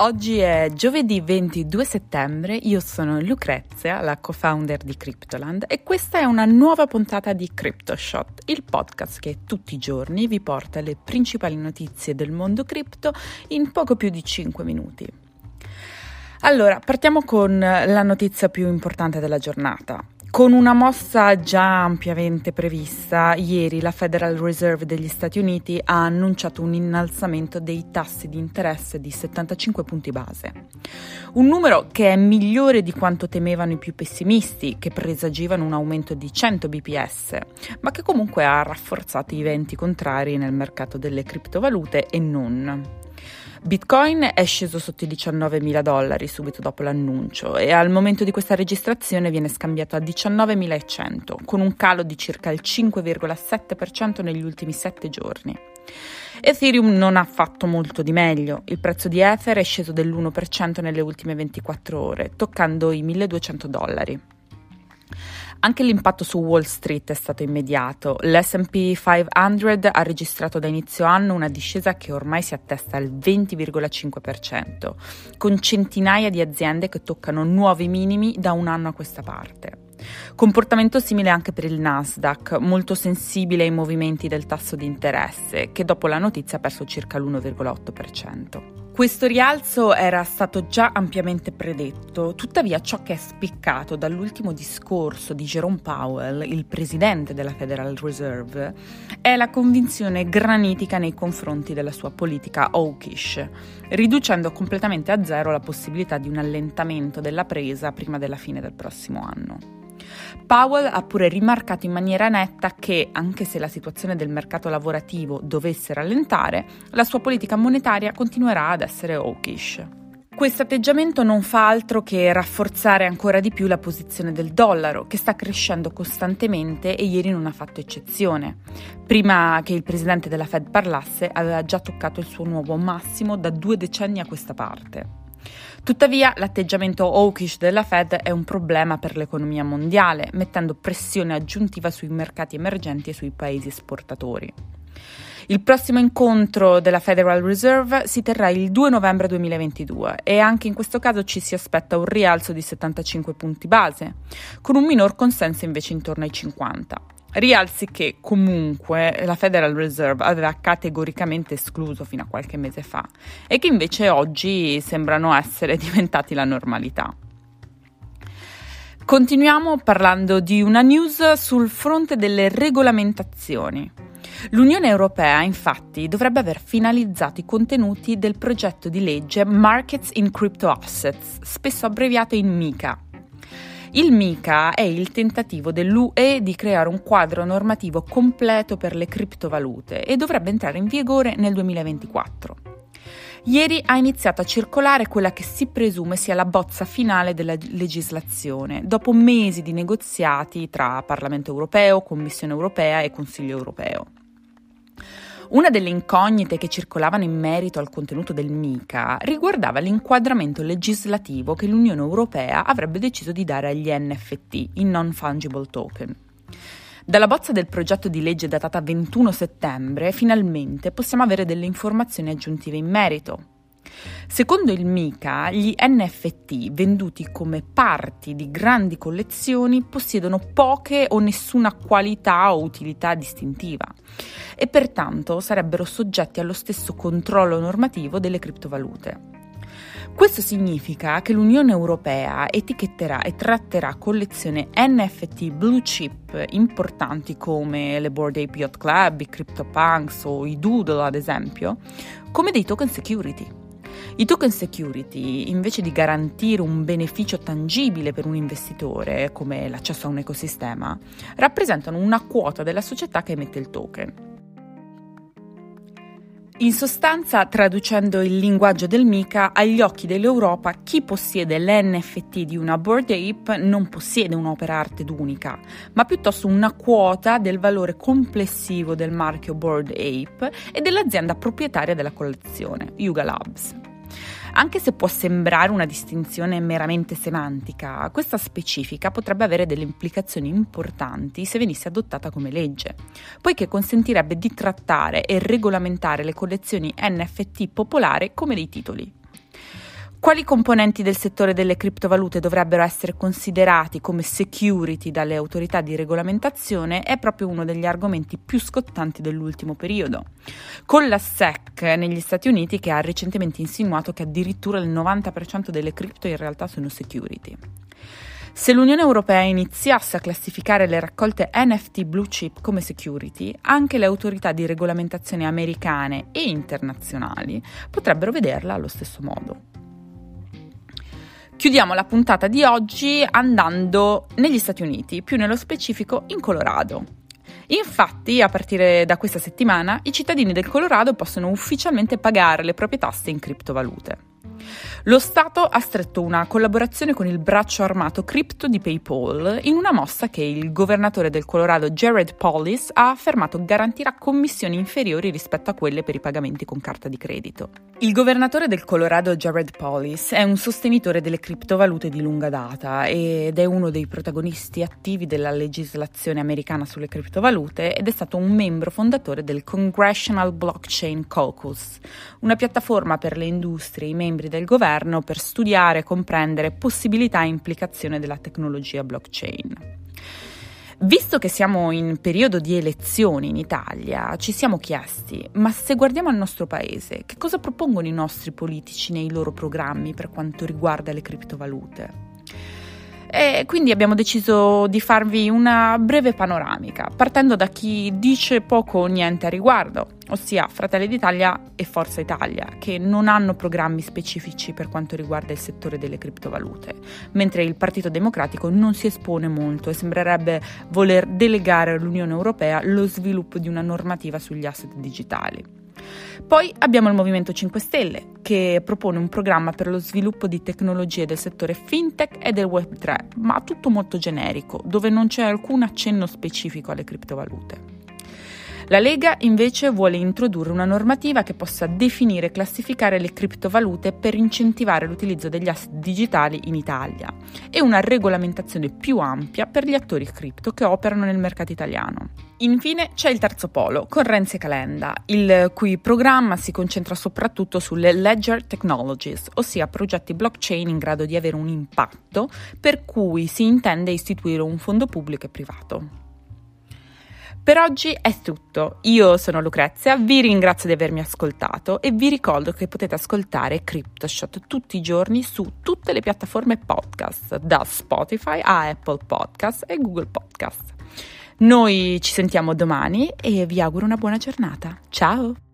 Oggi è giovedì 22 settembre, io sono Lucrezia, la co-founder di Cryptoland e questa è una nuova puntata di CryptoShot, il podcast che tutti i giorni vi porta le principali notizie del mondo cripto in poco più di 5 minuti. Allora, partiamo con la notizia più importante della giornata. Con una mossa già ampiamente prevista, ieri la Federal Reserve degli Stati Uniti ha annunciato un innalzamento dei tassi di interesse di 75 punti base. Un numero che è migliore di quanto temevano i più pessimisti, che presagivano un aumento di 100 bps, ma che comunque ha rafforzato i venti contrari nel mercato delle criptovalute e non. Bitcoin è sceso sotto i 19.000 dollari subito dopo l'annuncio e al momento di questa registrazione viene scambiato a 19.100, con un calo di circa il 5,7% negli ultimi 7 giorni. Ethereum non ha fatto molto di meglio, il prezzo di Ether è sceso dell'1% nelle ultime 24 ore, toccando i 1.200 dollari. Anche l'impatto su Wall Street è stato immediato. L'SP 500 ha registrato da inizio anno una discesa che ormai si attesta al 20,5%, con centinaia di aziende che toccano nuovi minimi da un anno a questa parte. Comportamento simile anche per il Nasdaq, molto sensibile ai movimenti del tasso di interesse, che dopo la notizia ha perso circa l'1,8%. Questo rialzo era stato già ampiamente predetto, tuttavia ciò che è spiccato dall'ultimo discorso di Jerome Powell, il presidente della Federal Reserve, è la convinzione granitica nei confronti della sua politica hawkish, riducendo completamente a zero la possibilità di un allentamento della presa prima della fine del prossimo anno. Powell ha pure rimarcato in maniera netta che, anche se la situazione del mercato lavorativo dovesse rallentare, la sua politica monetaria continuerà ad essere hawkish. Questo atteggiamento non fa altro che rafforzare ancora di più la posizione del dollaro, che sta crescendo costantemente e ieri non ha fatto eccezione. Prima che il presidente della Fed parlasse, aveva già toccato il suo nuovo massimo da due decenni a questa parte. Tuttavia, l'atteggiamento hawkish della Fed è un problema per l'economia mondiale, mettendo pressione aggiuntiva sui mercati emergenti e sui paesi esportatori. Il prossimo incontro della Federal Reserve si terrà il 2 novembre 2022 e anche in questo caso ci si aspetta un rialzo di 75 punti base, con un minor consenso invece intorno ai 50. Rialzi che comunque la Federal Reserve aveva categoricamente escluso fino a qualche mese fa e che invece oggi sembrano essere diventati la normalità. Continuiamo parlando di una news sul fronte delle regolamentazioni. L'Unione Europea infatti dovrebbe aver finalizzato i contenuti del progetto di legge Markets in Crypto Assets, spesso abbreviato in MICA, il MICA è il tentativo dell'UE di creare un quadro normativo completo per le criptovalute e dovrebbe entrare in vigore nel 2024. Ieri ha iniziato a circolare quella che si presume sia la bozza finale della legislazione, dopo mesi di negoziati tra Parlamento europeo, Commissione europea e Consiglio europeo. Una delle incognite che circolavano in merito al contenuto del MICA riguardava l'inquadramento legislativo che l'Unione Europea avrebbe deciso di dare agli NFT, i non fungible token. Dalla bozza del progetto di legge datata 21 settembre, finalmente possiamo avere delle informazioni aggiuntive in merito. Secondo il MICA, gli NFT venduti come parti di grandi collezioni possiedono poche o nessuna qualità o utilità distintiva e pertanto sarebbero soggetti allo stesso controllo normativo delle criptovalute. Questo significa che l'Unione Europea etichetterà e tratterà collezioni NFT blue chip importanti come le Board Ape Yacht Club, i CryptoPunks o i Doodle ad esempio, come dei token security. I token security, invece di garantire un beneficio tangibile per un investitore, come l'accesso a un ecosistema, rappresentano una quota della società che emette il token. In sostanza, traducendo il linguaggio del MICA, agli occhi dell'Europa chi possiede l'NFT di una Board Ape non possiede un'opera arte unica, ma piuttosto una quota del valore complessivo del marchio Board Ape e dell'azienda proprietaria della collezione, Yuga Labs. Anche se può sembrare una distinzione meramente semantica, questa specifica potrebbe avere delle implicazioni importanti se venisse adottata come legge, poiché consentirebbe di trattare e regolamentare le collezioni NFT popolari come dei titoli. Quali componenti del settore delle criptovalute dovrebbero essere considerati come security dalle autorità di regolamentazione è proprio uno degli argomenti più scottanti dell'ultimo periodo. Con la SEC negli Stati Uniti che ha recentemente insinuato che addirittura il 90% delle cripto in realtà sono security. Se l'Unione Europea iniziasse a classificare le raccolte NFT blue chip come security, anche le autorità di regolamentazione americane e internazionali potrebbero vederla allo stesso modo. Chiudiamo la puntata di oggi andando negli Stati Uniti, più nello specifico in Colorado. Infatti, a partire da questa settimana, i cittadini del Colorado possono ufficialmente pagare le proprie tasse in criptovalute. Lo Stato ha stretto una collaborazione con il braccio armato cripto di PayPal in una mossa che il governatore del Colorado Jared Polis ha affermato garantirà commissioni inferiori rispetto a quelle per i pagamenti con carta di credito. Il governatore del Colorado Jared Polis è un sostenitore delle criptovalute di lunga data ed è uno dei protagonisti attivi della legislazione americana sulle criptovalute ed è stato un membro fondatore del Congressional Blockchain Caucus, una piattaforma per le industrie e i membri del governo per studiare e comprendere possibilità e implicazioni della tecnologia blockchain. Visto che siamo in periodo di elezioni in Italia, ci siamo chiesti, ma se guardiamo al nostro paese, che cosa propongono i nostri politici nei loro programmi per quanto riguarda le criptovalute? E quindi abbiamo deciso di farvi una breve panoramica, partendo da chi dice poco o niente a riguardo, ossia Fratelli d'Italia e Forza Italia, che non hanno programmi specifici per quanto riguarda il settore delle criptovalute, mentre il Partito Democratico non si espone molto e sembrerebbe voler delegare all'Unione Europea lo sviluppo di una normativa sugli asset digitali. Poi abbiamo il Movimento 5 Stelle, che propone un programma per lo sviluppo di tecnologie del settore fintech e del Web3, ma tutto molto generico, dove non c'è alcun accenno specifico alle criptovalute. La Lega invece vuole introdurre una normativa che possa definire e classificare le criptovalute per incentivare l'utilizzo degli asset digitali in Italia e una regolamentazione più ampia per gli attori cripto che operano nel mercato italiano. Infine c'è il terzo polo, con Renzi e Calenda, il cui programma si concentra soprattutto sulle ledger technologies, ossia progetti blockchain in grado di avere un impatto per cui si intende istituire un fondo pubblico e privato. Per oggi è tutto. Io sono Lucrezia, vi ringrazio di avermi ascoltato e vi ricordo che potete ascoltare CryptoShot tutti i giorni su tutte le piattaforme podcast, da Spotify a Apple Podcast e Google Podcast. Noi ci sentiamo domani e vi auguro una buona giornata. Ciao!